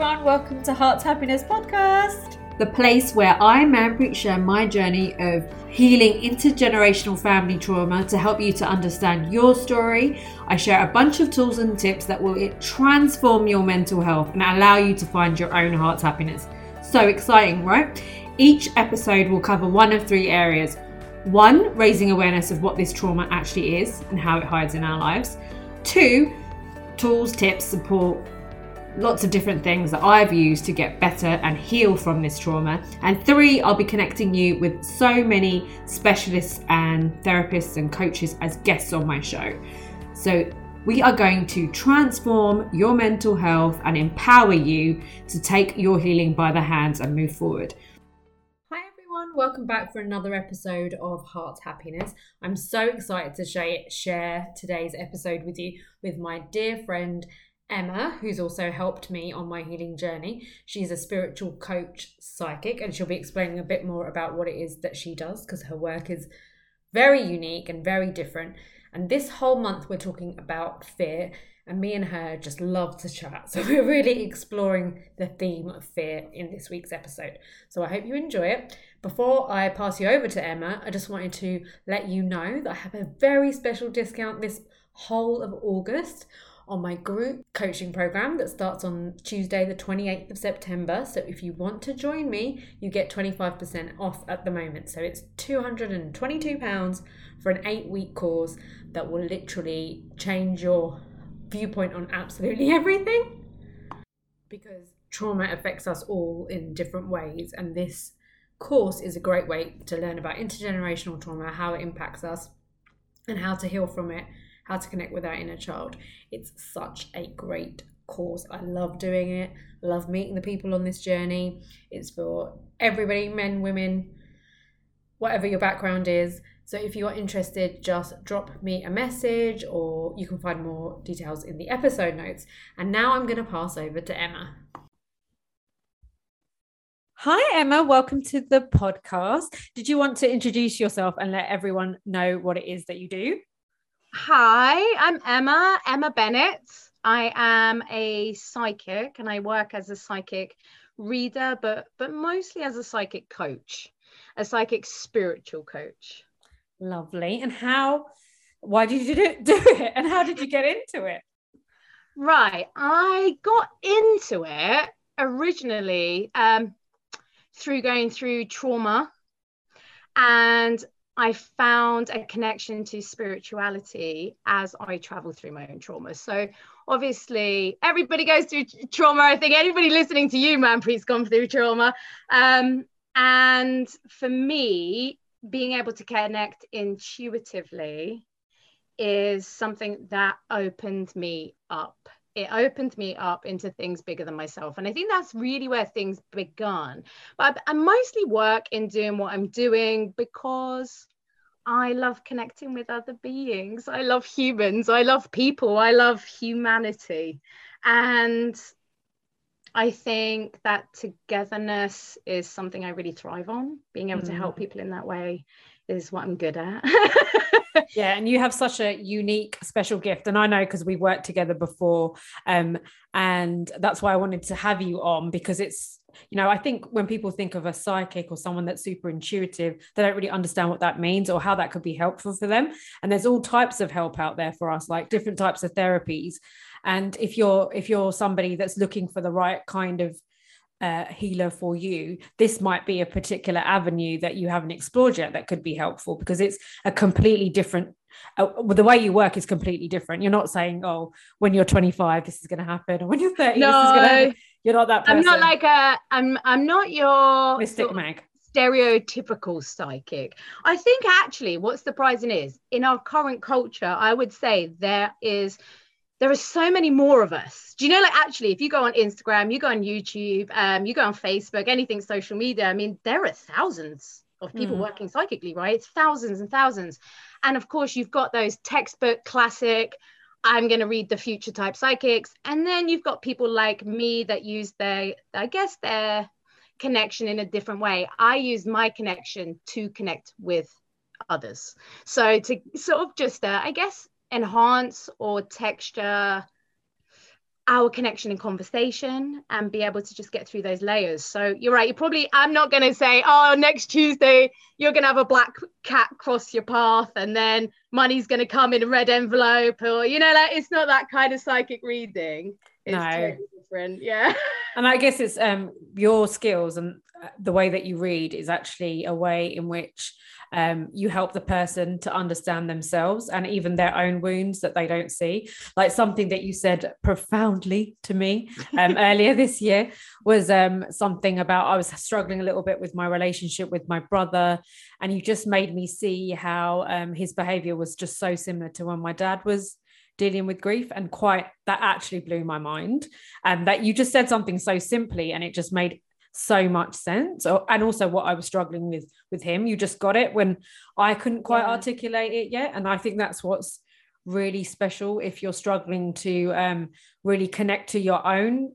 everyone, welcome to Heart's Happiness Podcast. the place where I, Manpreet, share my journey of healing intergenerational family trauma to help you to understand your story. I share a bunch of tools and tips that will transform your mental health and allow you to find your own heart's happiness. So exciting, right? Each episode will cover one of three areas. One, raising awareness of what this trauma actually is and how it hides in our lives. Two, tools, tips, support, lots of different things that I've used to get better and heal from this trauma. And three, I'll be connecting you with so many specialists and therapists and coaches as guests on my show. So we are going to transform your mental health and empower you to take your healing by the hands and move forward. Hi everyone, welcome back for another episode of Heart Happiness. I'm so excited to share, today's episode with you with my dear friend Emma, who's also helped me on my healing journey. She's a spiritual coach psychic, and she'll be explaining a bit more about what it is that she does because her work is very unique and very different. And this whole month, we're talking about fear, and me and her just love to chat. So, we're really exploring the theme of fear in this week's episode. So, I hope you enjoy it. Before I pass you over to Emma, I just wanted to let you know that I have a very special discount this whole of August on my group coaching program that starts on Tuesday, the 28th of September. So if you want to join me, you get 25% off at the moment. So it's £222 for an eight week course that will literally change your viewpoint on absolutely everything because trauma affects us all in different ways. And this course is a great way to learn about intergenerational trauma, how it impacts us, and how to heal from it how to connect with our inner child. It's such a great course. I love doing it. Love meeting the people on this journey. It's for everybody, men, women, whatever your background is. So if you are interested, just drop me a message or you can find more details in the episode notes. And now I'm going to pass over to Emma. Hi, Emma. Welcome to the podcast. Did you want to introduce yourself and let everyone know what it is that you do? Hi, I'm Emma, Emma Bennett. I am a psychic and I work as a psychic reader, but but mostly as a psychic coach, a psychic spiritual coach. Lovely. And how why did you do, do it? And how did you get into it? Right. I got into it originally um, through going through trauma and I found a connection to spirituality as I travel through my own trauma. So obviously everybody goes through trauma. I think anybody listening to you, Manpreet's gone through trauma. Um, and for me, being able to connect intuitively is something that opened me up it opened me up into things bigger than myself. And I think that's really where things began. But I, I mostly work in doing what I'm doing because I love connecting with other beings. I love humans. I love people. I love humanity. And I think that togetherness is something I really thrive on. Being able mm. to help mm. people in that way is what I'm good at. yeah and you have such a unique special gift and i know because we worked together before um and that's why i wanted to have you on because it's you know i think when people think of a psychic or someone that's super intuitive they don't really understand what that means or how that could be helpful for them and there's all types of help out there for us like different types of therapies and if you're if you're somebody that's looking for the right kind of uh, healer for you, this might be a particular avenue that you haven't explored yet that could be helpful because it's a completely different. Uh, the way you work is completely different. You're not saying, "Oh, when you're 25, this is going to happen," or when you're 30, no, this is going to. You're not that. Person. I'm not like a. I'm. I'm not your Mystic Meg stereotypical psychic. I think actually, what's surprising is in our current culture, I would say there is there are so many more of us. Do you know, like actually, if you go on Instagram, you go on YouTube, um, you go on Facebook, anything social media, I mean, there are thousands of people mm. working psychically, right? It's thousands and thousands. And of course, you've got those textbook classic, I'm going to read the future type psychics. And then you've got people like me that use their, I guess, their connection in a different way. I use my connection to connect with others. So to sort of just, uh, I guess, enhance or texture our connection and conversation and be able to just get through those layers. So you're right. You probably, I'm not going to say, oh, next Tuesday, you're going to have a black cat cross your path and then money's going to come in a red envelope or, you know, like it's not that kind of psychic reading. It's no. totally different. Yeah. And I guess it's um your skills and uh, the way that you read is actually a way in which um, you help the person to understand themselves and even their own wounds that they don't see. Like something that you said profoundly to me um, earlier this year was um, something about I was struggling a little bit with my relationship with my brother, and you just made me see how um, his behavior was just so similar to when my dad was dealing with grief and quite that actually blew my mind and that you just said something so simply and it just made so much sense. Or, and also what i was struggling with with him. You just got it when i couldn't quite yeah. articulate it yet. And i think that's what's really special if you're struggling to um, really connect to your own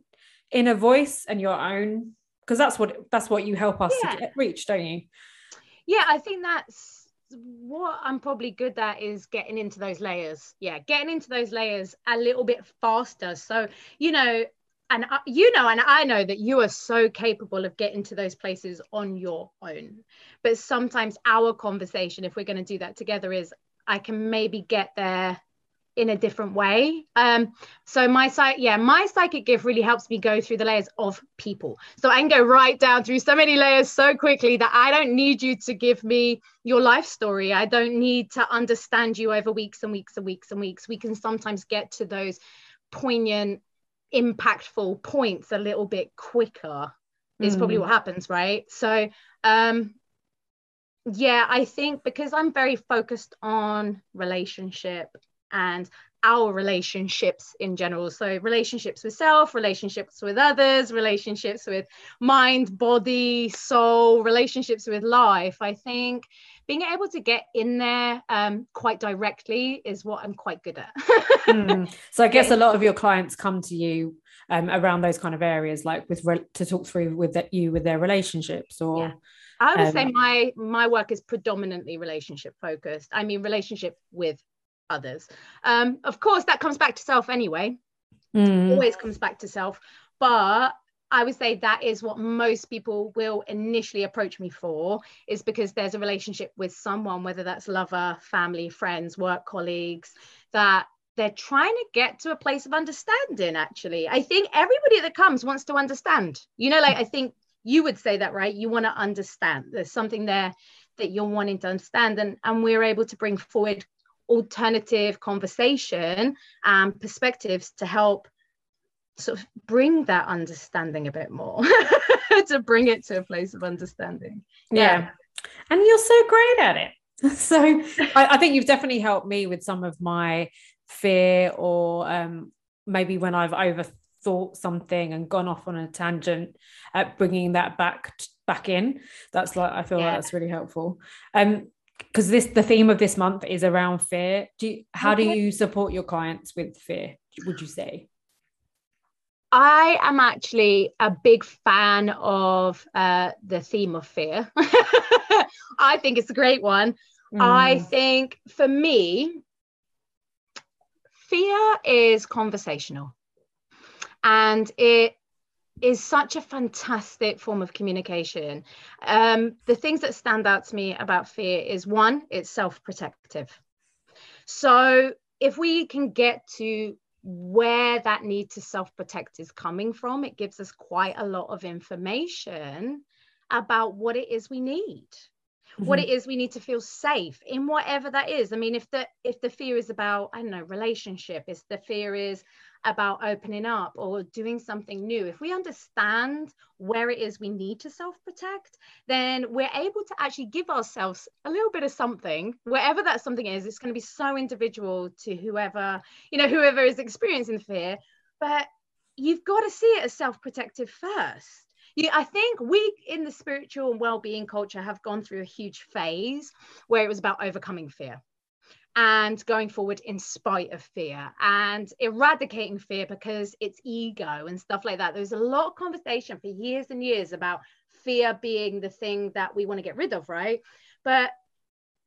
inner voice and your own because that's what that's what you help us yeah. to get, reach don't you? Yeah i think that's what i'm probably good at is getting into those layers. Yeah getting into those layers a little bit faster. So you know and I, you know and i know that you are so capable of getting to those places on your own. But sometimes our conversation if we're going to do that together is i can maybe get there in a different way. Um so my site yeah my psychic gift really helps me go through the layers of people. So i can go right down through so many layers so quickly that i don't need you to give me your life story. I don't need to understand you over weeks and weeks and weeks and weeks. We can sometimes get to those poignant impactful points a little bit quicker is mm. probably what happens right so um yeah i think because i'm very focused on relationship and our relationships in general so relationships with self relationships with others relationships with mind body soul relationships with life i think being able to get in there um, quite directly is what I'm quite good at. mm. So I guess a lot of your clients come to you um, around those kind of areas, like with re- to talk through with the, you with their relationships, or. Yeah. I would um, say my my work is predominantly relationship focused. I mean, relationship with others. Um, of course, that comes back to self anyway. Mm. Always comes back to self, but I would say that is what most people will initially approach me for, is because there's a relationship with someone, whether that's lover, family, friends, work colleagues, that they're trying to get to a place of understanding. Actually, I think everybody that comes wants to understand. You know, like I think you would say that, right? You want to understand. There's something there that you're wanting to understand, and and we're able to bring forward alternative conversation and perspectives to help sort of bring that understanding a bit more to bring it to a place of understanding. Yeah, yeah. and you're so great at it. So I, I, think you've definitely helped me with some of my fear or um, maybe when i've overthought something and gone off on a tangent at bringing that back back in. That's like i feel yeah. like that's really helpful. Um because this the theme of this month is around fear do you, how do you support your clients with fear would you say I am actually a big fan of uh, the theme of fear. I think it's a great one. Mm. I think for me, fear is conversational and it is such a fantastic form of communication. Um, the things that stand out to me about fear is one, it's self protective. So if we can get to where that need to self protect is coming from, it gives us quite a lot of information about what it is we need. Mm-hmm. what it is we need to feel safe in whatever that is i mean if the if the fear is about i don't know relationship if the fear is about opening up or doing something new, if we understand where it is we need to self protect, then we're able to actually give ourselves a little bit of something, wherever that something is. It's going to be so individual to whoever, you know, whoever is experiencing fear. But you've got to see it as self protective first. You, I think we in the spiritual and well-being culture have gone through a huge phase where it was about overcoming fear and going forward in spite of fear and eradicating fear because it's ego and stuff like that. There's a lot of conversation for years and years about fear being the thing that we want to get rid of, right? But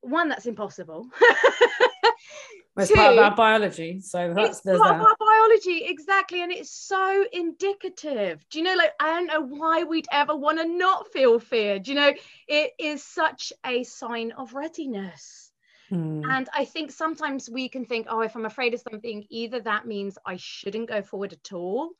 one, that's impossible. it's part of our biology. So that's part that. of our biology, exactly. And it's so indicative. Do you know, like, I don't know why we'd ever want to not feel fear. Do you know, it is such a sign of readiness. Mm. And I think sometimes we can think, oh, if I'm afraid of something, either that means I shouldn't go forward at all,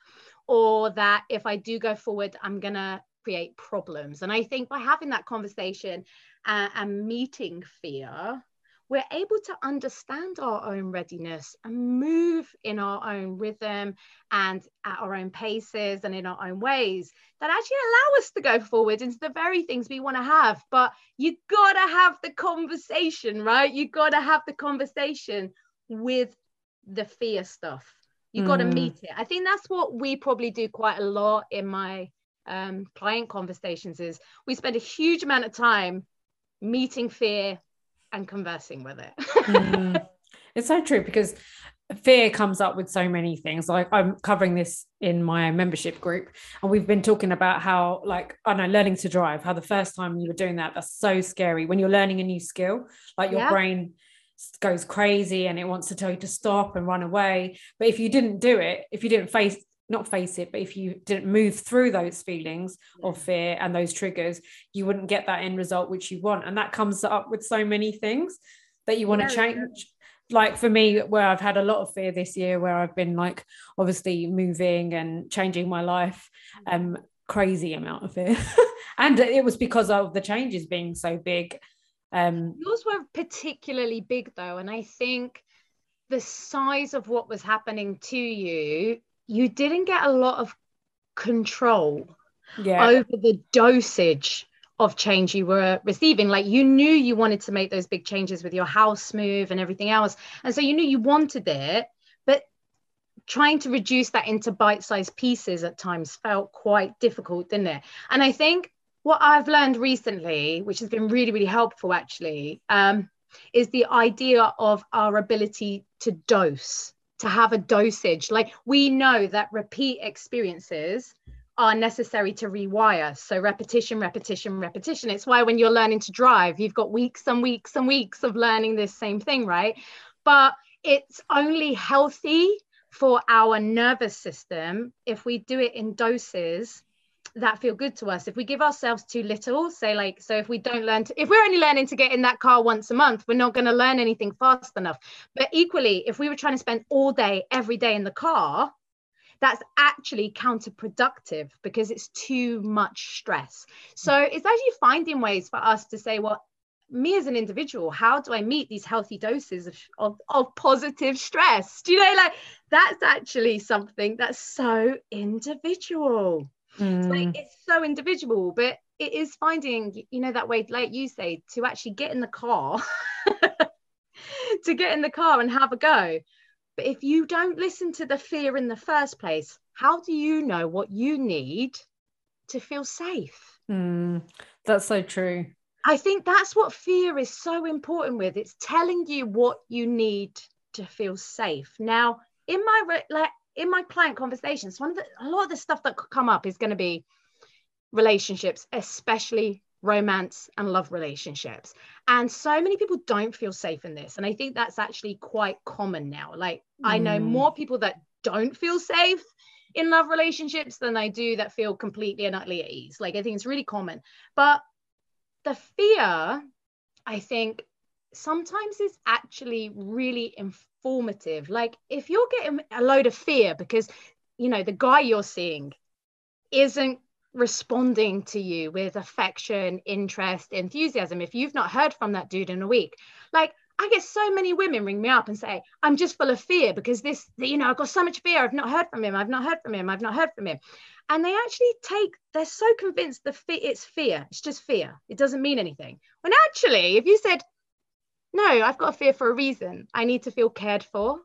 or that if I do go forward, I'm going to create problems. And I think by having that conversation uh, and meeting fear, we're able to understand our own readiness and move in our own rhythm and at our own paces and in our own ways that actually allow us to go forward into the very things we want to have. But you gotta have the conversation, right? You gotta have the conversation with the fear stuff. You got to mm. meet it. I think that's what we probably do quite a lot in my um, client conversations. Is we spend a huge amount of time meeting fear and conversing with it. mm. It's so true because fear comes up with so many things. Like I'm covering this in my membership group, and we've been talking about how, like, I know, learning to drive, how the first time you were doing that, that's so scary. When you're learning a new skill, like your yeah. brain goes crazy and it wants to tell you to stop and run away. But if you didn't do it, if you didn't face not face it, but if you didn't move through those feelings of fear and those triggers, you wouldn't get that end result which you want. And that comes up with so many things that you want yeah, to change. Like for me, where I've had a lot of fear this year, where I've been like obviously moving and changing my life, um, crazy amount of fear. and it was because of the changes being so big. Um, Yours were particularly big though, and I think the size of what was happening to you you didn't get a lot of control yeah. over the dosage of change you were receiving. Like you knew you wanted to make those big changes with your house move and everything else. And so you knew you wanted it, but trying to reduce that into bite sized pieces at times felt quite difficult, didn't it? And I think what I've learned recently, which has been really, really helpful actually, um, is the idea of our ability to dose to have a dosage. Like we know that repeat experiences are necessary to rewire. So repetition, repetition, repetition. It's why when you're learning to drive, you've got weeks and weeks and weeks of learning this same thing, right? But it's only healthy for our nervous system if we do it in doses that feel good to us. If we give ourselves too little say like so if we don't learn to, if we're only learning to get in that car once a month we're not going to learn anything fast enough. But equally if we were trying to spend all day every day in the car that's actually counterproductive because it's too much stress. So mm. it's actually finding ways for us to say well me as an individual how do i meet these healthy doses of, of, of positive stress? Do you know like that's actually something that's so individual Mm. like it's so individual, but it is finding, you know, that way, like you say, to actually get in the car, to get in the car and have a go. But if you don't listen to the fear in the first place, how do you know what you need to feel safe? Mm, that's so true. I think that's what fear is so important with. It's telling you what you need to feel safe. Now, in my like in my client conversations, one of the a lot of the stuff that could come up is going to be relationships, especially romance and love relationships. And so many people don't feel safe in this. And I think that's actually quite common now. Like mm. I know mm. more people that don't feel safe in love relationships than I do that feel completely and utterly at ease. Like I think it's really common. But the fear, I think, sometimes is actually really informative. Like if you're getting a load of fear because you know the guy you're seeing isn't responding to you with affection, interest, enthusiasm, if you've not heard from that dude in a week, like I get so many women ring me up and say, I'm just full of fear because this, you know, I've got so much fear. I've not heard from him. I've not heard from him. I've not heard from him. And they actually take, they're so convinced the fear, it's fear. It's just fear. It doesn't mean anything. When actually, if you said, no, I've got a fear for a reason. I need to feel cared for.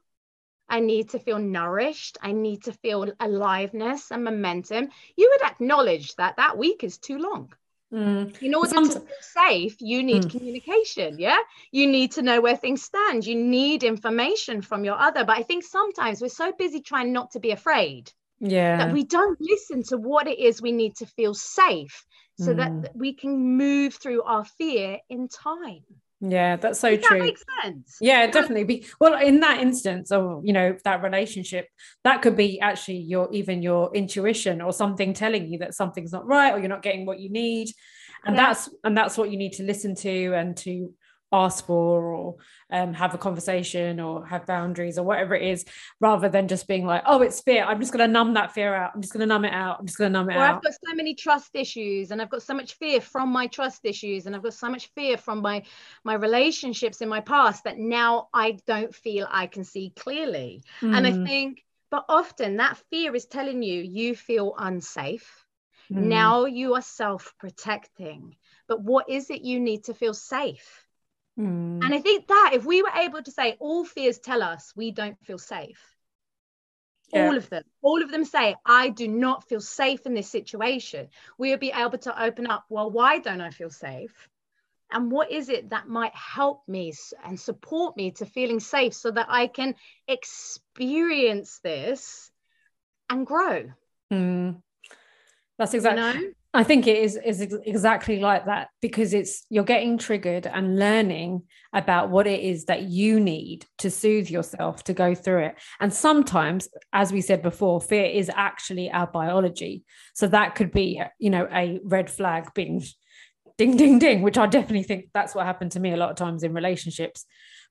I need to feel nourished. I need to feel aliveness and momentum. You would acknowledge that that week is too long. Mm. In order Sometimes- to feel safe, you need mm. communication. Yeah. You need to know where things stand. You need information from your other. But I think sometimes we're so busy trying not to be afraid. Yeah. That we don't listen to what it is we need to feel safe so mm. that we can move through our fear in time. Yeah, that's so Does true. That makes sense. Yeah, definitely. Be well in that instance of you know that relationship, that could be actually your even your intuition or something telling you that something's not right or you're not getting what you need, and Yeah. that's and that's what you need to listen to and to ask for or um, have a conversation or have boundaries or whatever it is, rather than just being like, oh, it's fear. I'm just going to numb that fear out. I'm just going to numb it out. I'm just going to numb it Or out. I've got so many trust issues, and I've got so much fear from my trust issues, and I've got so much fear from my my relationships in my past that now I don't feel I can see clearly. And I Mm, think, but often that fear is telling you you feel unsafe. mm, Now you are self protecting. But what is it you need to feel safe? Mm, And I think that if we were able to say all fears tell us we don't feel safe, Yeah. all of them, all of them say, I do not feel safe in this situation, we would be able to open up, well, why don't I feel safe? And what is it that might help me and support me to feeling safe so that I can experience this and grow? mm. That's You exactly. know? I think it is is exactly like that because it's you're getting triggered and learning about what it is that you need to soothe yourself to go through it. And sometimes, as we said before, fear is actually our biology. So that could be, you know, a red flag being ding ding ding, which I definitely think that's what happened to me a lot of times in relationships.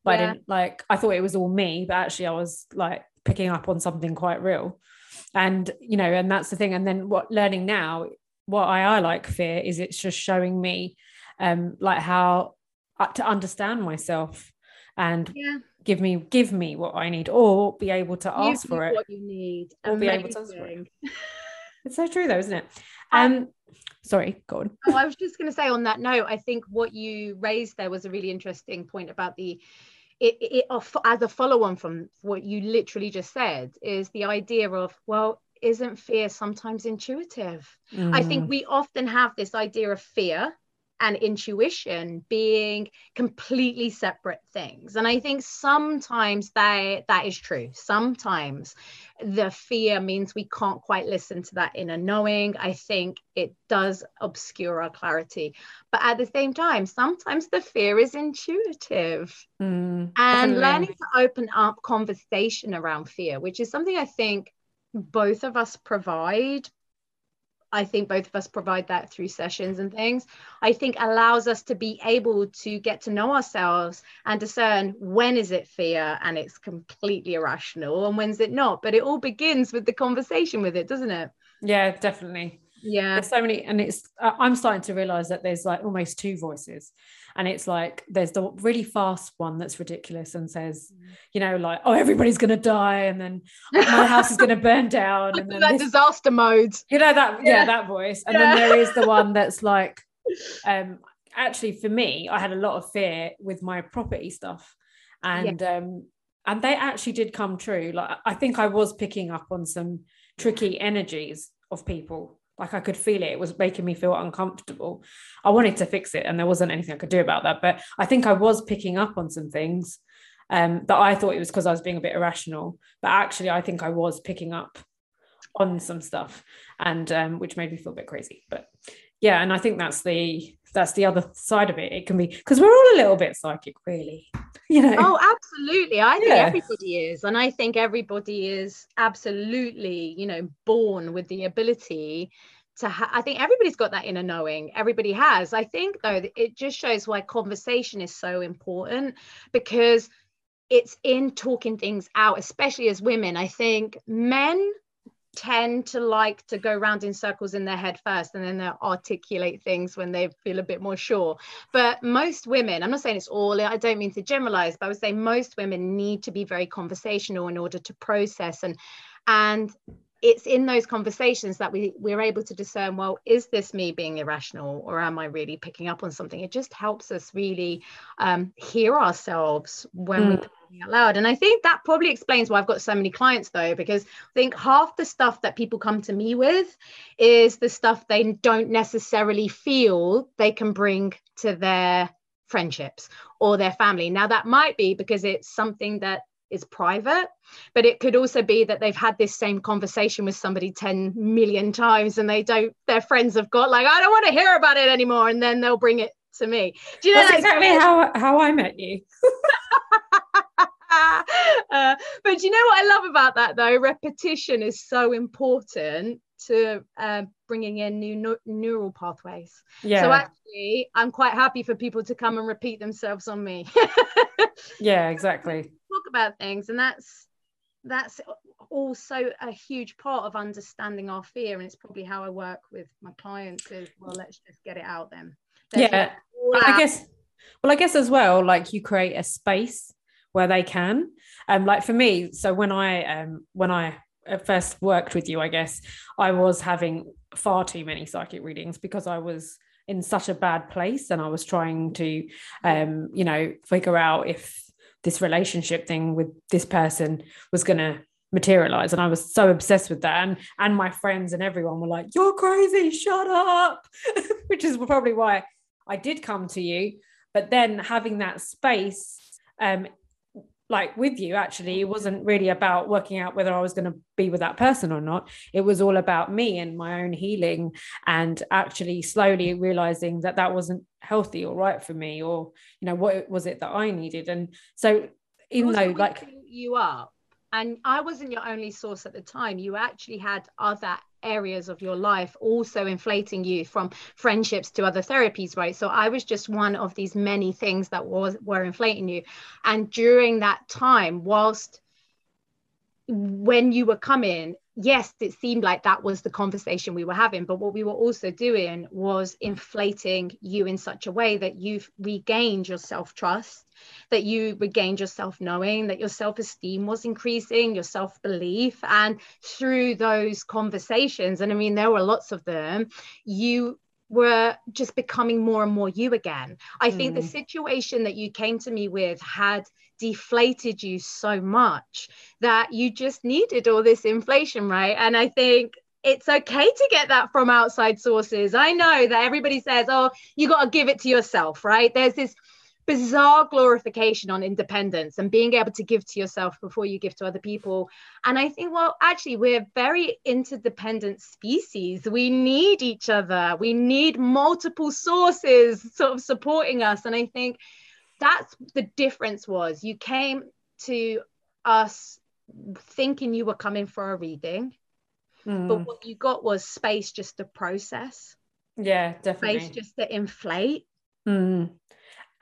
But I didn't like I thought it was all me, but actually I was like picking up on something quite real. And you know, and that's the thing. And then what learning now what I, I like fear is it's just showing me um like how uh, to understand myself and Yeah. give me give me what I need or be able to ask me for it. What you need. Or be able to ask for it. It's so true though, isn't it? Um, Um sorry, go on. Oh, I was just going to say on that note, I think what you raised there was a really interesting point about the it, it of- as a follow on from what you literally just said is the idea of well isn't fear sometimes intuitive. I think Mm, we often have this idea of fear and intuition being completely separate things. And i think sometimes that that is true. Sometimes the fear means we can't quite listen to that inner knowing. I think it does obscure our clarity. But at the same time sometimes the fear is intuitive. Mm, and learning to open up conversation around fear which is something i think both of us provide i think both of us provide that through sessions and things i think allows us to be able to get to know ourselves and discern when is it fear and it's completely irrational and when's it not but it all begins with the conversation with it doesn't it yeah, definitely. Yeah. There's so many and it's i'm starting to realize that there's like almost two voices. And it's like there's the really fast one that's ridiculous and says Mm. you know like oh everybody's gonna die and then my house is gonna burn down and then that this, disaster mode. You know that yeah, Yeah. that voice. And Yeah. then there is the one that's like um actually for me i had a lot of fear with my property stuff. And um and they actually did come true. Like i think i was picking up on some tricky energies of people like i could feel it. It was making me feel uncomfortable. I wanted to fix it and there wasn't anything i could do about that. But i think i was picking up on some things um that i thought it was because i was being a bit irrational. But actually i think i was picking up on some stuff and um which made me feel a bit crazy. But yeah and i think that's the that's the other side of it it can be because we're all a little bit psychic really you know Oh, absolutely. I think everybody is. And I think everybody is absolutely, you know, born with the ability to ha- I think everybody's got that inner knowing. Everybody has. I think though it just shows why conversation is so important because it's in talking things out, especially as women. I think men tend to like to go round in circles in their head first and then they'll articulate things when they feel a bit more sure. But most women i'm not saying it's all i don't mean to generalize but i would say most women need to be very conversational in order to process and and it's in those conversations that we we're able to discern well is this me being irrational or am i really picking up on something? It just helps us really um, hear ourselves when we Mm. talk out loud. And i think that probably explains why i've got so many clients though because i think half the stuff that people come to me with is the stuff they don't necessarily feel they can bring to their friendships or their family. Now that might be because it's something that is private but it could also be that they've had this same conversation with somebody 10 million times and they don't their friends have got like i don't want to hear about it anymore and then they'll bring it to me. Do you know that's exactly how how I met you. uh, but you know what I love about that though? Repetition is so important to uh, bringing in new neural pathways. Yeah. So actually, I'm quite happy for people to come and repeat themselves on me. yeah, exactly. Talk about things, and that's that's also a huge part of understanding our fear, and it's probably how I work with my clients. Is well, let's just get it out then. Let's yeah, I guess. Well, I guess as well, like you create a space where they can. Um, like for me, so when I um when I first worked with you, I guess I was having far too many psychic readings because I was in such a bad place and I was trying to um, you know, figure out if this relationship thing with this person was gonna materialize. And i was so obsessed with that. And and my friends and everyone were like you're crazy shut up which is probably why i did come to you. But then having that space um like with you actually it wasn't really about working out whether i was going to be with that person or not. It was all about me and my own healing and actually slowly realizing that that wasn't healthy or right for me or you know what was it that i needed. And so even though like you up and I wasn't your only source at the time. You actually had other areas of your life also inflating you from friendships to other therapies, right? So I was just one of these many things that was were inflating you. And during that time, whilst when you were coming, yes, it seemed like that was the conversation we were having, but what we were also doing was inflating you in such a way that you've regained your self trust, that you regained your self knowing, that your self esteem was increasing, your self belief. And through those conversations, and I mean, there were lots of them, you were just becoming more and more you again. I mm. think the mm. situation that you came to me with had deflated you so much that you just needed all this inflation, right? And I think it's okay to get that from outside sources. I know that everybody says, oh, you got to give it to yourself, right? There's this bizarre glorification on independence and being able to give to yourself before you give to other people. And I think, well, actually, we're very interdependent species. We need each other, we need multiple sources sort of supporting us. And I think that's the difference was you came to us thinking you were coming for a reading. Mm. But what you got was space just to process. Yeah, definitely. Space just to inflate. Mm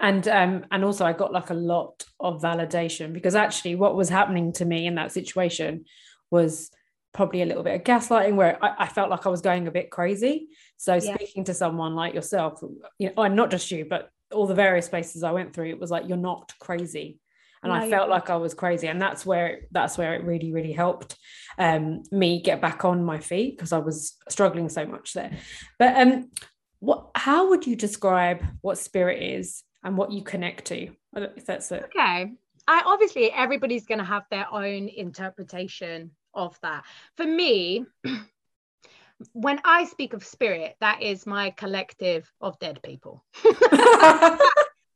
and um and also i got like a lot of validation because actually what was happening to me in that situation was probably a little bit of gaslighting where I, I felt like i was going a bit crazy so yeah. speaking to someone like yourself you know and not just you but all the various places i went through it was like you're not crazy and no, I felt like I was crazy, and that's where that's where it really really helped um, me get back on my feet because I was struggling so much there. But um, what how would you describe what spirit is and what you connect to. if that's it. Okay. I obviously everybody's going to have their own interpretation of that. For me, when I speak of spirit, that is my collective of dead people.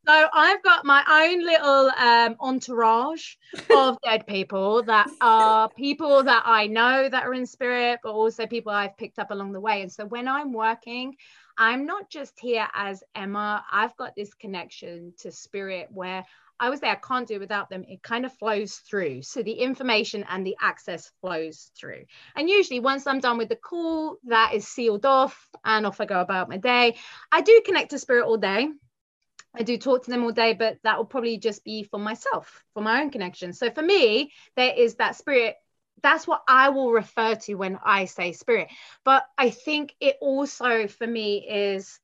So I've got my own little um, entourage of dead people that are people that I know that are in spirit, but also people I've picked up along the way. And so when I'm working, I'm not just here as Emma. I've got this connection to spirit where I was there, I can't do it without them. It kind of flows through. So the information and the access flows through. And usually, once I'm done with the call, that is sealed off and off I go about my day. I do connect to spirit all day. I do talk to them all day, but that will probably just be for myself, for my own connection. So for me, there is that spirit that's what I will refer to when I say spirit. But I think it also for me is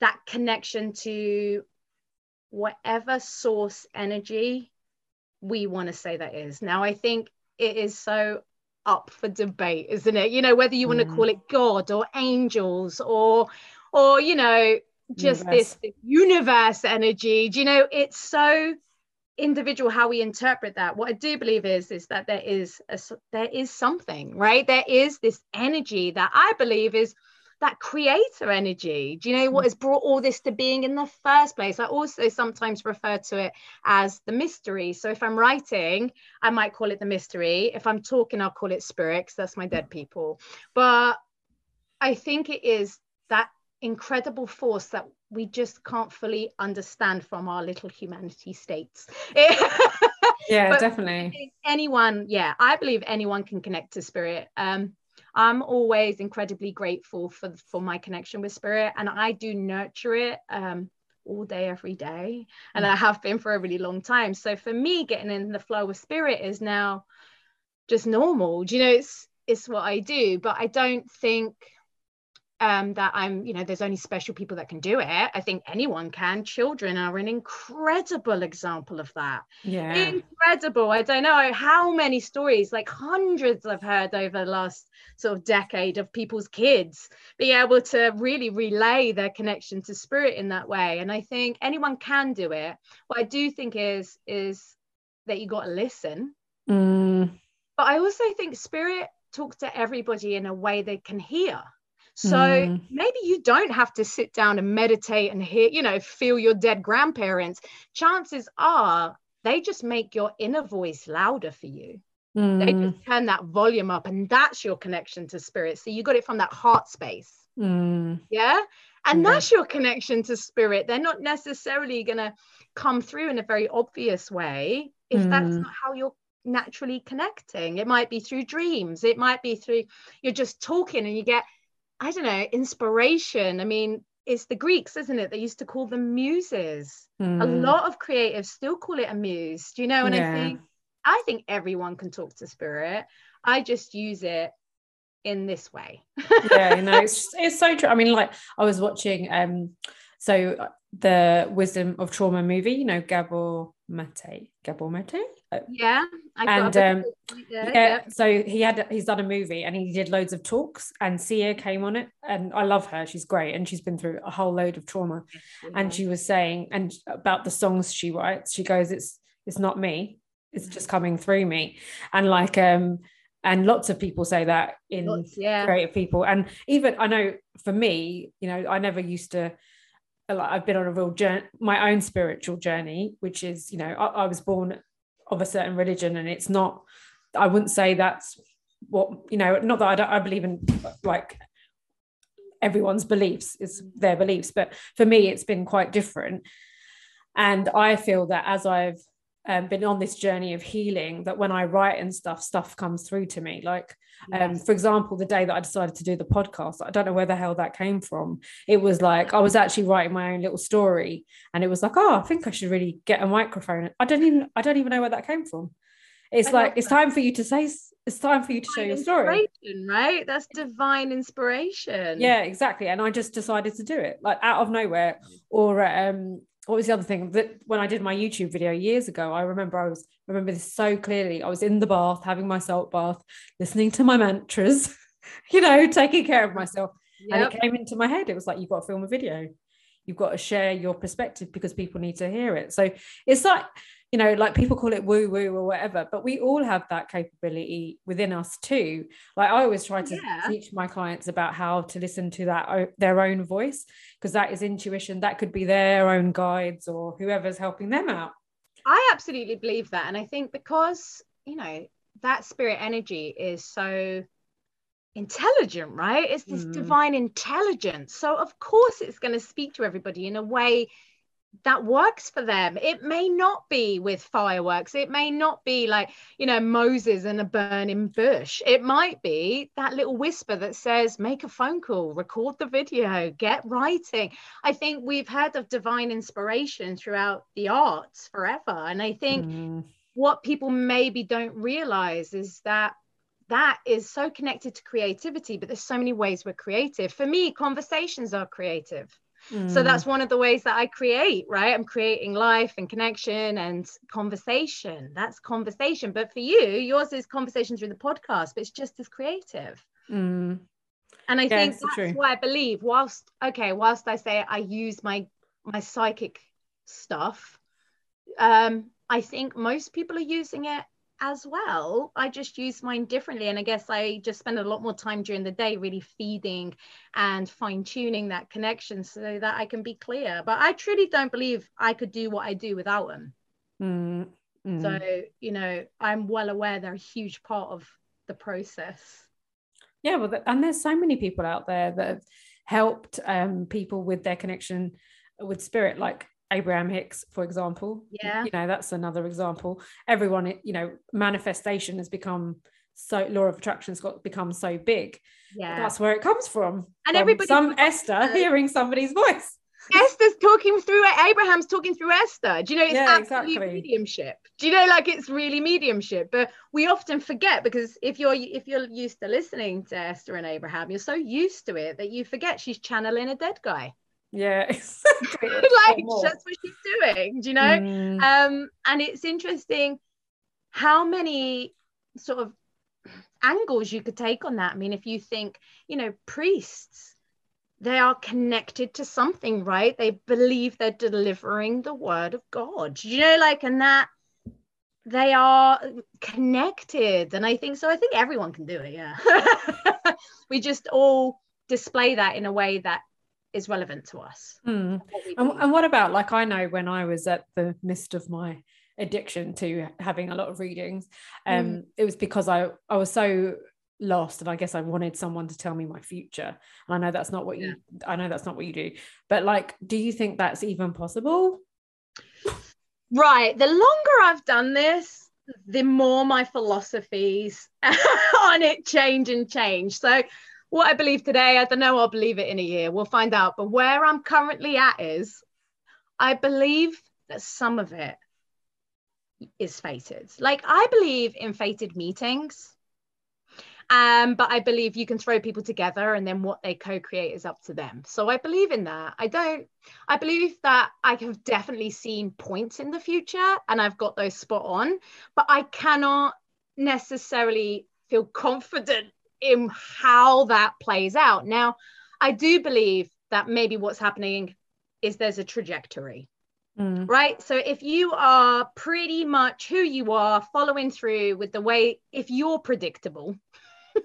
that connection to whatever source energy we want to say that is. Now, I think it is so up for debate, isn't it? You know, whether you want to mm. call it God or angels or, or, you know, just universe. this universe energy. Do you know, it's so individual how we interpret that. What i do believe is is that there is a, there is something right? There is this energy that i believe is that creator energy. Do you know what hmm. has brought all this to being in the first place? I also sometimes refer to it as the mystery. So if i'm writing i might call it the mystery. If i'm talking i'll call it spirits that's my dead people. But i think it is that incredible force that we just can't fully understand from our little humanity states. yeah, definitely. anyone, yeah, I believe anyone can connect to spirit. Um, I'm always incredibly grateful for for my connection with spirit, and I do nurture it um, all day, every day, and I have been for a really long time. So for me, getting in the flow of spirit is now just normal. Do you know? It's it's what I do, but I don't think um, that I'm, you know, there's only special people that can do it. I think anyone can. Children are an incredible example of that. Yeah. Incredible. I don't know how many stories, like hundreds I've heard over the last sort of decade of people's kids be able to really relay their connection to spirit in that way. And I think anyone can do it. What I do think is is that you got to listen. Mm, But I also think spirit talks to everybody in a way they can hear. So Mm. maybe you don't have to sit down and meditate and hear, you know, feel your dead grandparents. Chances are they just make your inner voice louder for you. They mm, just turn that volume up, and that's your connection to spirit. So you got it from that heart space. mm, Yeah. And Yeah. that's your connection to spirit. They're not necessarily going to come through in a very obvious way if that's Mm. not how you're naturally connecting. It might be through dreams, it might be through you're just talking and you get, I don't know, inspiration. I mean, it's the Greeks, isn't it? They used to call them muses. A mm. lot of creatives still call it a muse. Do you know? And I think I think everyone can talk to spirit. I just use it in this way. yeah, no, it's it's so true. I mean, like I was watching um so uh, the Wisdom of Trauma movie, you know, Gabor Mate, Gabor Mate. Uh, Yeah, I And, got um, right yeah, so he had he's done a movie and he did loads of talks and Sia came on it and I love her. She's great and she's been through a whole load of trauma. And she was saying and about the songs she writes, she goes, It's it's not me, it's just coming through me. And like um and lots of people say that in Lots, yeah. creative people and even i know for me you know i never used to i've been on a real journey my own spiritual journey which is you know I, I was born of a certain religion and it's not i wouldn't say that's what you know not that i don't i believe in like everyone's beliefs is their beliefs but for me it's been quite different. And i feel that as i've um, been on this journey of healing that when i write and stuff stuff comes through to me. Like um, for example the day that i decided to do the podcast i don't know where the hell that came from. It was like i was actually writing my own little story and it was like oh i think i should really get a microphone. I don't even i don't even know where that came from. It's I like it's that. time for you to say it's time for you to share your story. right? That's divine inspiration. yeah exactly. And i just decided to do it like out of nowhere or um what was the other thing? That when i did my youtube video years ago i remember i was I remember this so clearly. I was in the bath having my salt bath listening to my mantras you know taking care of myself. And it came into my head. It was like you've got to film a video. You've got to share your perspective because people need to hear it. So it's like you know like people call it woo woo or whatever but we all have that capability within us too like i always try to Yeah. teach my clients about how to listen to that their own voice because that is intuition that could be their own guides or whoever's helping them out I absolutely believe that. And I think because, you know, that spirit energy is so intelligent, right? It's this Mm. divine intelligence. So, of course, it's going to speak to everybody in a way that works for them. It may not be with fireworks. It may not be like, you know, Moses and a burning bush. It might be that little whisper that says, make a phone call, record the video, get writing. I think we've heard of divine inspiration throughout the arts forever. And I think Mm, what people maybe don't realize is that that is so connected to creativity, but there's so many ways we're creative. For me, conversations are creative. So mm, that's one of the ways that I create, right? I'm creating life and connection and conversation. That's conversation. But for you, yours is conversation through the podcast, but it's just as creative. mm, And I Yeah, think that's true. why I believe, whilst okay, whilst I say I use my my psychic stuff, um, I think most people are using it as well. I just use mine differently. And I guess I just spend a lot more time during the day really feeding and fine-tuning that connection so that I can be clear. But I truly don't believe I could do what I do without them. mm, mm. So, you know, I'm well aware they're a huge part of the process. yeah well and there's so many people out there that have helped um, people with their connection with spirit, like Abraham Hicks, for example. Yeah. You know, that's another example. Everyone, you know, manifestation has become so law of attraction's got become so big. Yeah. That's where it comes from. And from everybody some Esther hearing somebody's voice. Esther's talking through Abraham's talking through Esther. Do you know it's Yeah, absolutely exactly. mediumship? Do you know like it's really mediumship? But we often forget because if you're if you're used to listening to Esther and Abraham, you're so used to it that you forget she's channeling a dead guy. Yeah, exactly. like that's what she's doing. Do you know? Mm, um and it's interesting how many sort of angles you could take on that i mean if you think you know priests they are connected to something right they believe they're delivering the word of god you know like and that they are connected and i think so i think everyone can do it yeah we just all display that in a way that is relevant to us mm. what And, and what about like I know when I was at the midst of my addiction to having a lot of readings, um, Mm. it was because I I was so lost and I guess I wanted someone to tell me my future. And I know that's not what you I know that's not what you do. But like, do you think that's even possible? Right. The longer I've done this, the more my philosophies on it change and change. So, what I believe today, I don't know, I'll believe it in a year. We'll find out. But where I'm currently at is I believe that some of it is fated. Like, I believe in fated meetings. Um, but I believe you can throw people together and then what they co-create is up to them. So I believe in that. I don't I believe that I have definitely seen points in the future and I've got those spot on, but I cannot necessarily feel confident in how that plays out. Now, I do believe that maybe what's happening is there's a trajectory Mm, right? So if you are pretty much who you are, following through with the way, if you're predictable,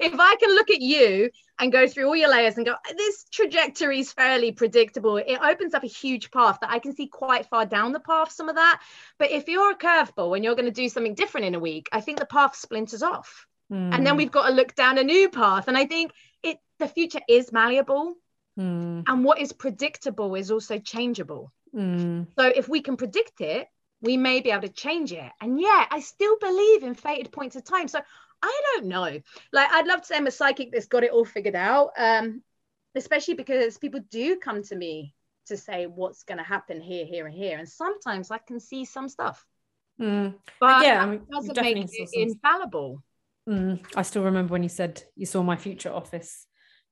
if I can look at you and go through all your layers and go, this trajectory is fairly predictable, it opens up a huge path that I can see quite far down the path, some of that. But if you're a curveball and you're going to do something different in a week, I think the path splinters off. And then mm, we've got to look down a new path. And I think it the future is malleable. mm, And what is predictable is also changeable. mm, So if we can predict it, we may be able to change it. And yeah, I still believe in fated points of time. So I don't know. Like I'd love to say I'm a psychic that's got it all figured out. Um, especially because people do come to me to say what's going to happen here, here, and here. And sometimes I can see some stuff. mm. But yeah, I mean, it doesn't make it infallible. Mm, I still remember when you said you saw my future office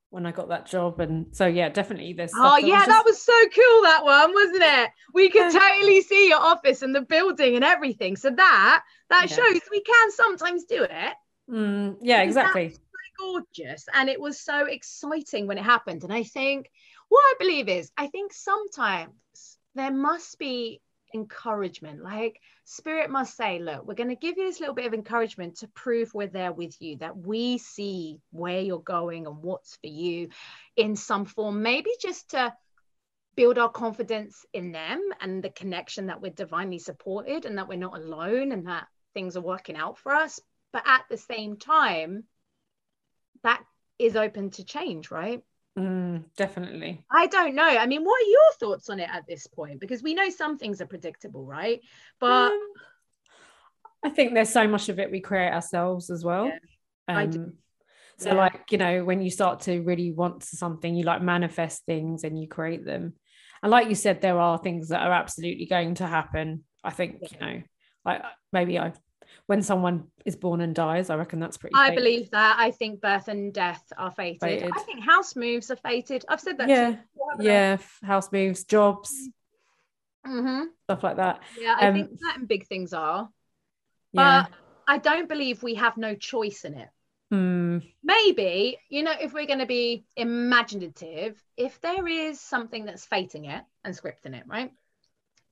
when I got that job, and so yeah, definitely this. Oh yeah, was that was so cool that one, wasn't it? We could totally see your office and the building and everything. So that that Yeah. shows we can sometimes do it. Mm, yeah, exactly. gorgeous and it was so exciting when it happened and i think what i believe is i think sometimes there must be encouragement. Like spirit must say look we're going to give you this little bit of encouragement to prove we're there with you that we see where you're going and what's for you in some form. Maybe just to build our confidence in them and the connection that we're divinely supported and that we're not alone and that things are working out for us. But at the same time that is open to change, right? Mm, definitely. I don't know. I mean, what are your thoughts on it at this point? Because we know some things are predictable, right? But Um, I think there's so much of it we create ourselves as well. Yeah, I do. Um, so, Yeah. like, you know, when you start to really want something, you like manifest things and you create them. And like you said, there are things that are absolutely going to happen. I think, you know, like maybe I, when someone is born and dies, I reckon that's pretty. I fate. believe that. I think birth and death are fated. Fated. I think house moves are fated. I've said that. Yeah, yeah, house moves, jobs, hmm stuff like that. Yeah, I Um, think certain big things are. Yeah. But I don't believe we have no choice in it. Mm, maybe you know if we're going to be imaginative if there is something that's fating it and scripting it right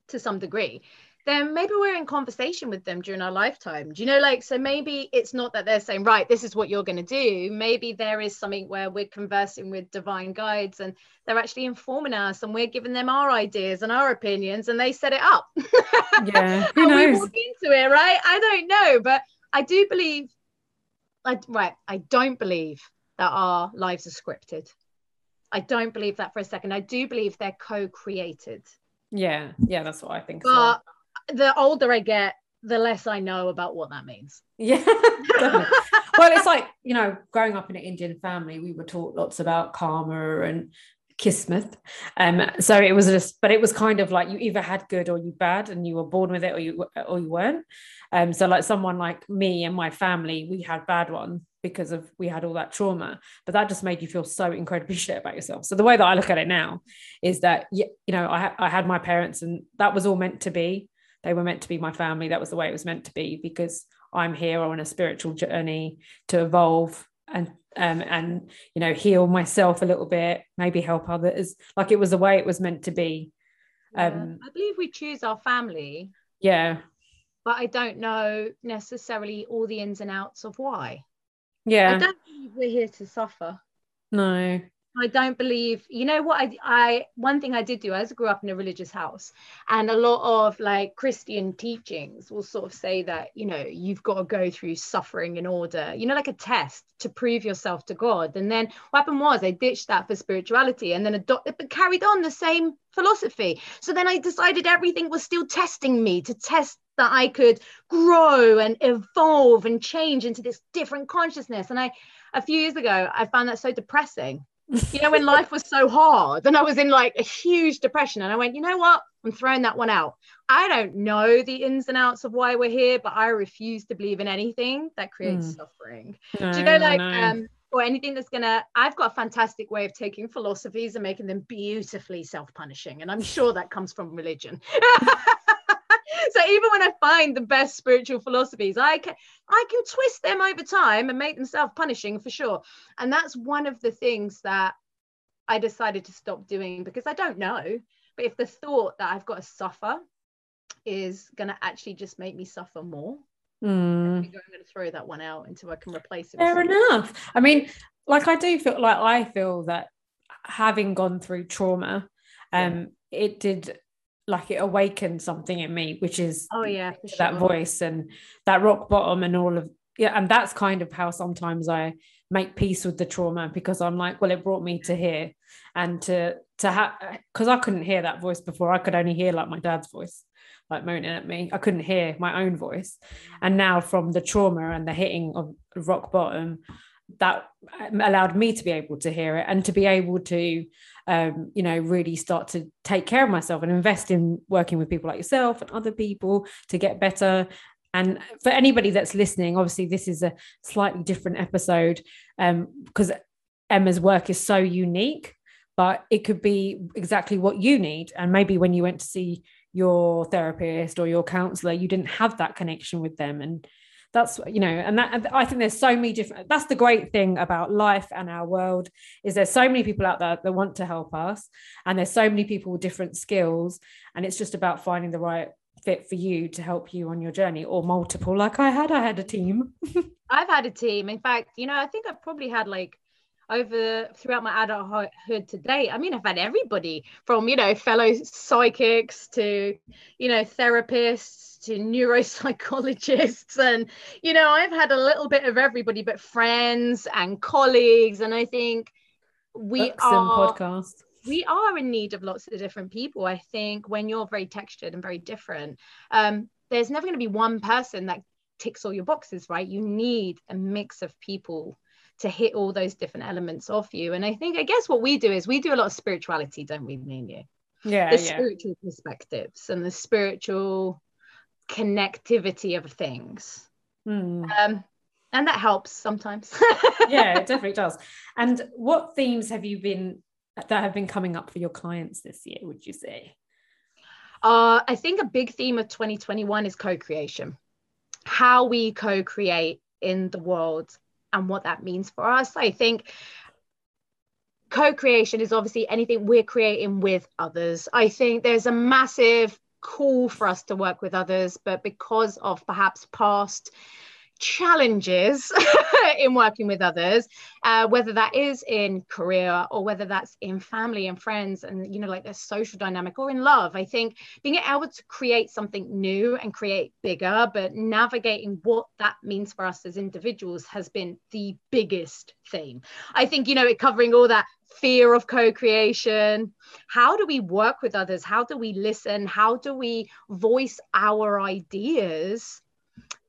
to some degree then maybe we're in conversation with them during our lifetime do you know like so maybe it's not that they're saying right this is what you're going to do maybe there is something where we're conversing with divine guides and they're actually informing us and we're giving them our ideas and our opinions and they set it up yeah. Who and we walk into it, right? I don't know, but I do believe, I right, I don't believe that our lives are scripted. I don't believe that for a second. I do believe they're co-created. Yeah, yeah, that's what I think. But so. The older I get, the less I know about what that means. Yeah. well, it's like, you know, growing up in an Indian family, we were taught lots about karma and kismet. Um, so it was just, but it was kind of like you either had good or you bad, and you were born with it or you or you weren't. Um, so like someone like me and my family, we had bad ones because of we had all that trauma, but that just made you feel so incredibly shit about yourself. So the way that I look at it now is that you know I I had my parents, and that was all meant to be. They were meant to be my family. That was the way it was meant to be because I'm here. On a spiritual journey to evolve and um, and you know heal myself a little bit maybe help others. Like it was the way it was meant to be. Um yeah, i believe we choose our family. Yeah. But i don't know necessarily all the ins and outs of why. Yeah. I don't believe we're here to suffer. No I don't believe, you know what I, I, one thing I did do, I grew up in a religious house and a lot of like Christian teachings will sort of say that, you know, you've got to go through suffering in order, you know, like a test to prove yourself to God. And then what happened was I ditched that for spirituality and then adopted, but carried on the same philosophy. So then I decided everything was still testing me to test that I could grow and evolve and change into this different consciousness. And I, a few years ago, I found that so depressing you know, when life was so hard and I was in like a huge depression. And I went, you know what? I'm throwing that one out. I don't know the ins and outs of why we're here, but I refuse to believe in anything that creates mm. suffering. No, Do you know, like, um, or anything that's gonna, I've got a fantastic way of taking philosophies and making them beautifully self punishing. And I'm sure that comes from religion. so even when I find the best spiritual philosophies, I can I can twist them over time and make them self-punishing for sure. And that's one of the things that I decided to stop doing because I don't know. But if the thought that I've got to suffer is going to actually just make me suffer more, mm. I'm going to throw that one out until I can replace it. Fair enough. I mean, like I do feel like I feel that having gone through trauma, um, yeah. it did like it awakened something in me, which is oh yeah, that sure. voice and that rock bottom and all of yeah, and that's kind of how sometimes I make peace with the trauma because I'm like, well, it brought me to here and to to have because I couldn't hear that voice before. I could only hear like my dad's voice, like moaning at me. I couldn't hear my own voice, and now from the trauma and the hitting of rock bottom, that allowed me to be able to hear it and to be able to um, you know really start to take care of myself and invest in working with people like yourself and other people to get better. And for anybody that's listening obviously this is a slightly different episode um, because emma's work is so unique but it could be exactly what you need. And maybe when you went to see your therapist or your counselor you didn't have that connection with them. And that's you know and that and i think there's so many different that's the great thing about life and our world is there's so many people out there that want to help us and there's so many people with different skills and it's just about finding the right fit for you to help you on your journey or multiple. Like i had i had a team. I've had a team. In fact you know i think i've probably had like over throughout my adulthood to date. I mean, I've had everybody from, you know, fellow psychics to, you know, therapists to neuropsychologists. And you know i've had a little bit of everybody but friends and colleagues. And i think we Books are podcast we are in need of lots of different people i think when you're very textured and very different. Um, there's never going to be one person that ticks all your boxes right? You need a mix of people to hit all those different elements of you and i think i guess what we do is we do a lot of spirituality don't we me and you yeah the yeah. spiritual perspectives and the spiritual connectivity of things. Hmm. Um, and that helps sometimes. yeah, it definitely does. And what themes have you been that have been coming up for your clients this year, would you say? Uh, I think a big theme of 2021 is co creation, how we co create in the world and what that means for us. I think co creation is obviously anything we're creating with others. I think there's a massive call for us to work with others, but because of perhaps past challenges in working with others uh, whether that is in career or whether that's in family and friends and you know like their social dynamic or in love. I think being able to create something new and create bigger but navigating what that means for us as individuals has been the biggest theme i think you know it covering all that fear of co-creation how do we work with others? How do we listen? How do we voice our ideas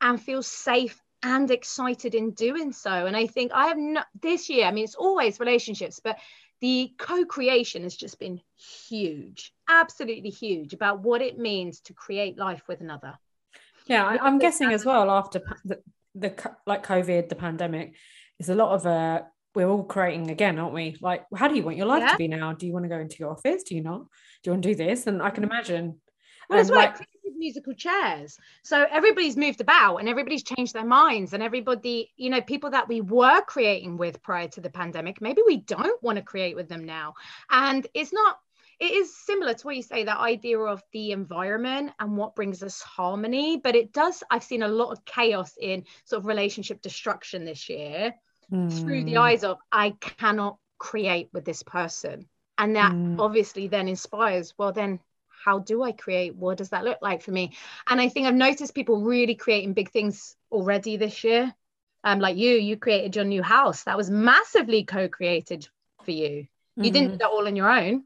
and feel safe and excited in doing so. And I think I have not this year, I mean, it's always relationships, but the co creation has just been huge, absolutely huge about what it means to create life with another. Yeah, I, am guessing as well after the, the like COVID, the pandemic, is a lot of uh, we're all creating again, aren't we? Like, how do you want your life yeah. to be now? Do you want to go into your office? Do you not? Do you want to do this? And I can imagine. Well. Like, musical chairs. So everybody's moved about and everybody's changed their minds. And everybody, you know, people that we were creating with prior to the pandemic, maybe we don't want to create with them now. And it's not, it is similar to what you say that idea of the environment and what brings us harmony. But it does, I've seen a lot of chaos in sort of relationship destruction this year mm. through the hmm. eyes of, I cannot create with this person. And that mm. obviously then inspires, well, then how do I create? What does that look like for me? And I think I've noticed people really creating big things already this year. Um, like you, you created your new house. That was massively co-created for you. You mm-hmm. didn't do that all on your own.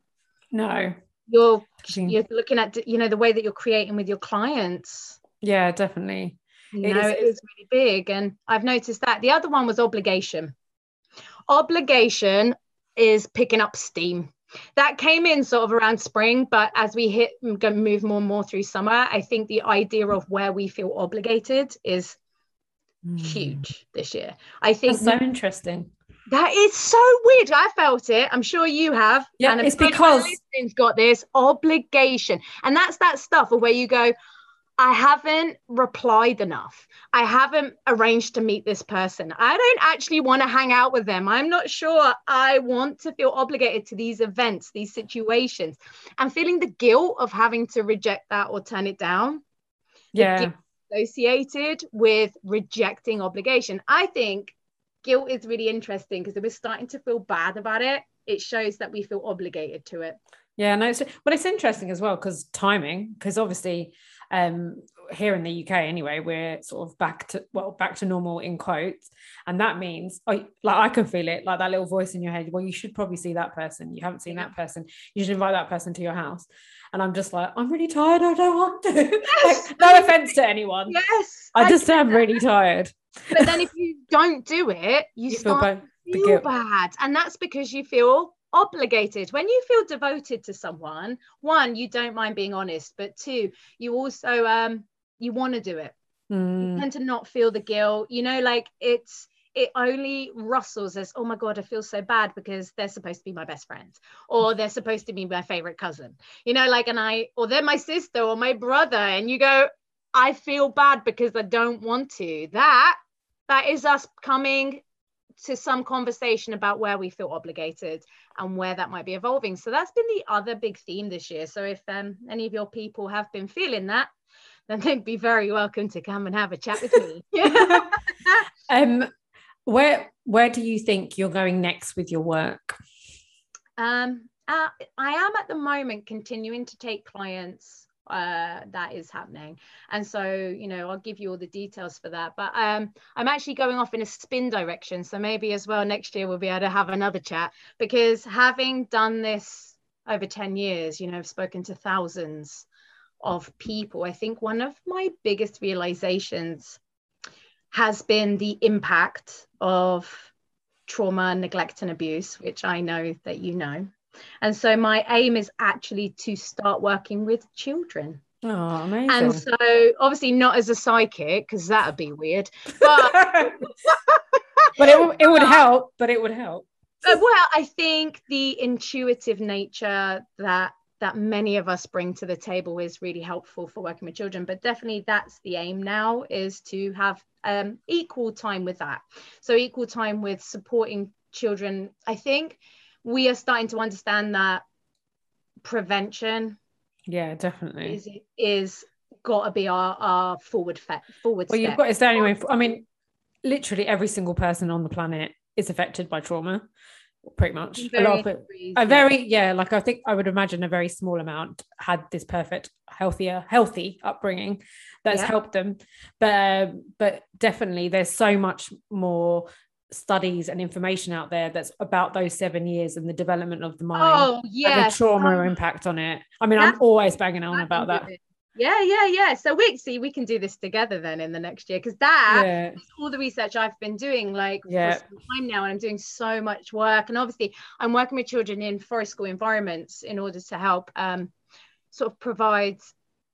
No. You're you're looking at you know the way that you're creating with your clients. Yeah, definitely. You know, it is really big. And I've noticed that. The other one was obligation. Obligation is picking up steam that came in sort of around spring but as we hit move more and more through summer i think the idea of where we feel obligated is mm. huge this year. I think That's so interesting. That is so weird. I felt it. I'm sure you have. Yeah and it's because got this obligation. And that's that stuff of where you go I haven't replied enough. I haven't arranged to meet this person. I don't actually want to hang out with them. I'm not sure I want to feel obligated to these events, these situations. I'm feeling the guilt of having to reject that or turn it down. Yeah. Associated with rejecting obligation. I think guilt is really interesting because if we're starting to feel bad about it, it shows that we feel obligated to it. Yeah, no, it's, but it's interesting as well because timing, because obviously um, here in the UK anyway, we're sort of back to well back to normal in quotes, and that means oh, like I can feel it, like that little voice in your head. Well, you should probably see that person. You haven't seen that person. You should invite that person to your house. And I'm just like, I'm really tired. I don't want to. Yes. like, no offense to anyone. Yes, I just I am really tired. But then if you don't do it, you, you start feel bad, and that's because you feel obligated. When you feel devoted to someone one you don't mind being honest but two you also um you want to do it. Mm. you tend to not feel the guilt you know like it's it only rustles as oh my god i feel so bad because they're supposed to be my best friend or they're supposed to be my favorite cousin. You know like and i or they're my sister or my brother and you go i feel bad because i don't want to. That that is us coming to some conversation about where we feel obligated and where that might be evolving. So that's been the other big theme this year. So if um, any of your people have been feeling that, then they'd be very welcome to come and have a chat with me. um, where where do you think you're going next with your work? Um, uh, I am at the moment continuing to take clients uh, that is happening. And so, you know, I'll give you all the details for that. But um, I'm actually going off in a spin direction. So maybe as well next year we'll be able to have another chat because having done this over 10 years, you know, I've spoken to thousands of people. I think one of my biggest realizations has been the impact of trauma, neglect, and abuse, which I know that you know. And so my aim is actually to start working with children. Oh, amazing. And so obviously not as a psychic, because that would be weird. But but it, it would help, but it would help. But, well, I think the intuitive nature that that many of us bring to the table is really helpful for working with children but definitely that's the aim now is to have um, equal time with that so equal time with supporting children i think we are starting to understand that prevention yeah definitely is is got to be our our forward fe- forward well step. you've got it's the only way i mean literally every single person on the planet is affected by trauma pretty much In a lot of it a very yeah like i think i would imagine a very small amount had this perfect healthier healthy upbringing that's Yeah. helped them but um, but definitely there's so much more studies and information out there that's about those seven years and the development of the mind Oh and yeah, the trauma so impact on it i mean i'm always banging on about that. Yeah, yeah, yeah. So we see we can do this together then in the next year because that yeah all the research I've been doing like Yeah. for some time now, and I'm doing so much work. And obviously, I'm working with children in forest school environments in order to help um, sort of provide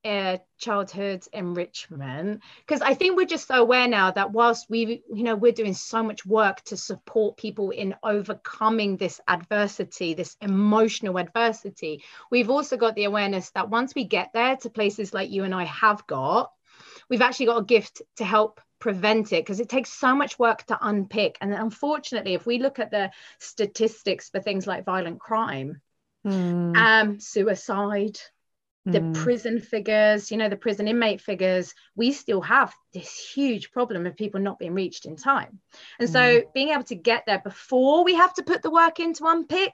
uh, childhood enrichment. Because I think we're just so aware now that whilst we, you know, we're doing so much work to support people in overcoming this adversity, this emotional adversity, we've also got the awareness that once we get there to places like you and I have got, we've actually got a gift to help prevent it because it takes so much work to unpick. And unfortunately, if we look at the statistics for things like violent crime, Mm, um, suicide, the mm. prison figures, you know, the prison inmate figures, we still have this huge problem of people not being reached in time. And so being able to get there before we have to put the work into unpick,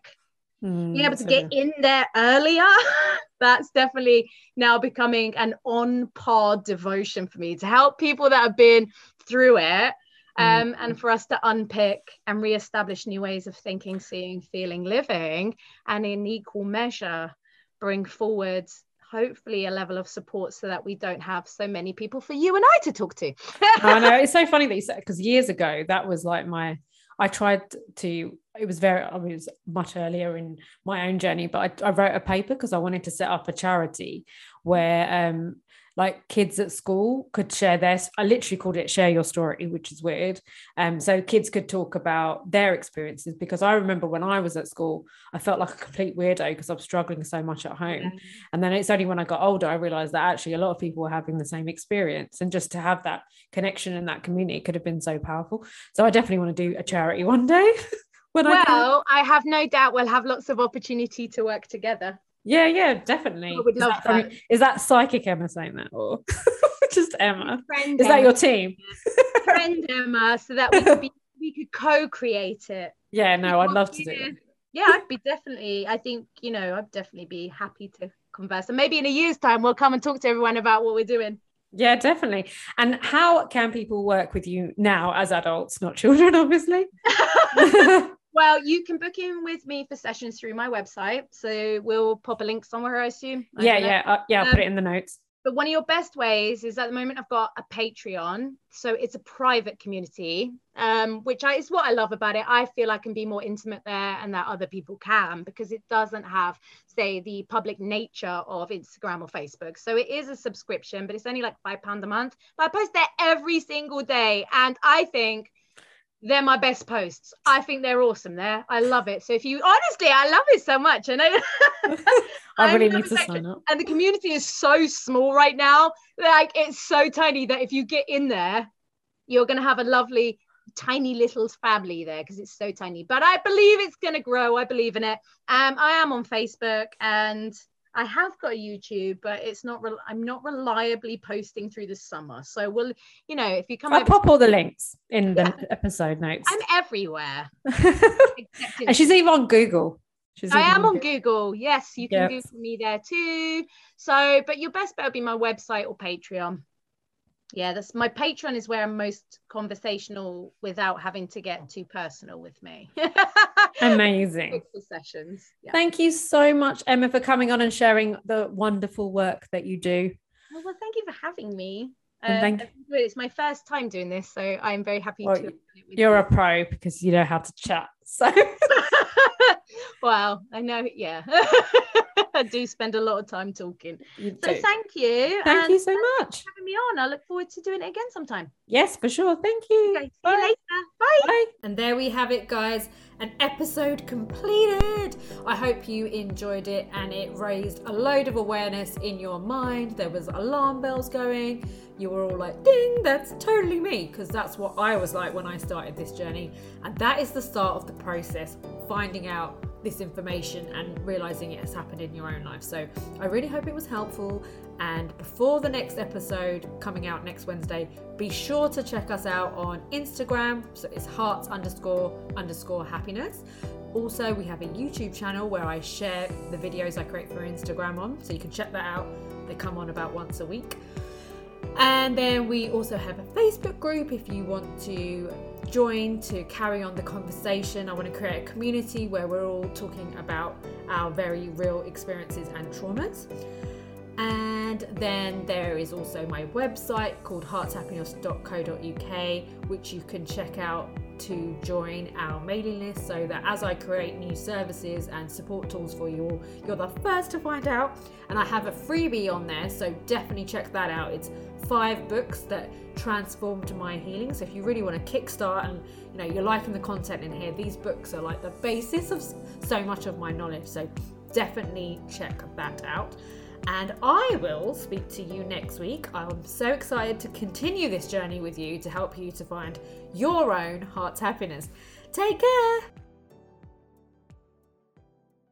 Mm, being able to get in there earlier, that's definitely now becoming an on par devotion for me to help people that have been through it. Um, and for us to unpick and reestablish new ways of thinking, seeing, feeling, living, and in equal measure, bring forward hopefully a level of support so that we don't have so many people for you and I to talk to. I know it's so funny that you said because years ago that was like my I tried to it was very I mean, it was much earlier in my own journey but I, I wrote a paper because I wanted to set up a charity where um like kids at school could share their I literally called it share your story which is weird um so kids could talk about their experiences because I remember when I was at school I felt like a complete weirdo because I was struggling so much at home and then it's only when I got older I realized that actually a lot of people were having the same experience. And just to have that connection and that community could have been so powerful. So I definitely want to do a charity one day. when I. Well, I have no doubt we'll have lots of opportunity to work together. Yeah, yeah, definitely. Is, that from- that. is that psychic Emma saying that? Or just Emma? Friend Is that your team? friend Emma, so that we could be we could co-create it. Yeah, no, I'd love to do it. Yeah, I'd be definitely. I think you know, I'd definitely be happy to converse, and maybe in a year's time we'll come and talk to everyone about what we're doing. Yeah, definitely. And how can people work with you now as adults, not children, obviously? Well, you can book in with me for sessions through my website. So we'll pop a link somewhere, I assume. I yeah, yeah, uh, yeah. I'll put Um, it in the notes. But one of your best ways is at the moment I've got a Patreon. So it's a private community, um, which I, is what I love about it. I feel I can be more intimate there and that other people can because it doesn't have, say, the public nature of Instagram or Facebook. So it is a subscription, but it's only like £5 a month. But I post there every single day. And I think they're my best posts. I think they're awesome there. I love it. So if you honestly, I love it so much. And I, I I'm really need to sign up. and the community is so small right now like it's so tiny that if you get in there you're going to have a lovely tiny little family there because it's so tiny but i believe it's going to grow i believe in it um i am on facebook and i have got a youtube but it's not re- i'm not reliably posting through the summer so we'll you know if you come I'll over pop all the links in the episode notes. i'm everywhere in and she's even on Google. She's I am on Google. Google. Yes, you can Yes. Google me there too. So, but your best bet would be my website or Patreon. Yeah, that's my Patreon is where I'm most conversational without having to get too personal with me. Amazing. Sessions. Yeah. Thank you so much, Emma, for coming on and sharing the wonderful work that you do. Well, well, thank you for having me. Um, thank- it. It's my first time doing this, so I'm very happy Well, to. have done it with You're you. a pro because you know how to chat. So wow, I know. Yeah, I do spend a lot of time talking. So thank you. Thank and you so much. having me on. I look forward to doing it again sometime. Yes, for sure. Thank you. Okay, see Bye. you later. Bye. Bye. And there we have it, guys. An episode completed. I hope you enjoyed it and it raised a load of awareness in your mind. There was alarm bells going. You were all like, ding, that's totally me. Because that's what I was like when I started this journey. And that is the start of the process, finding out this information and realizing it has happened in your own life. So I really hope it was helpful. And before the next episode coming out next Wednesday, be sure to check us out on Instagram. So it's hearts underscore underscore happiness. Also, we have a YouTube channel where I share the videos I create for Instagram on, so you can check that out. They come on about once a week. And then we also have a Facebook group if you want to join to carry on the conversation. I want to create a community where we're all talking about our very real experiences and traumas. And then there is also my website called heartshappiness.co.uk, which you can check out to join our mailing list so that as I create new services and support tools for you all, you're the first to find out. And I have a freebie on there, so definitely check that out. It's five books that transformed my healing. So if you really want to kickstart and you know you're liking the content in here, these books are like the basis of so much of my knowledge. So definitely check that out. And I will speak to you next week. I'm so excited to continue this journey with you to help you to find your own heart's happiness. Take care.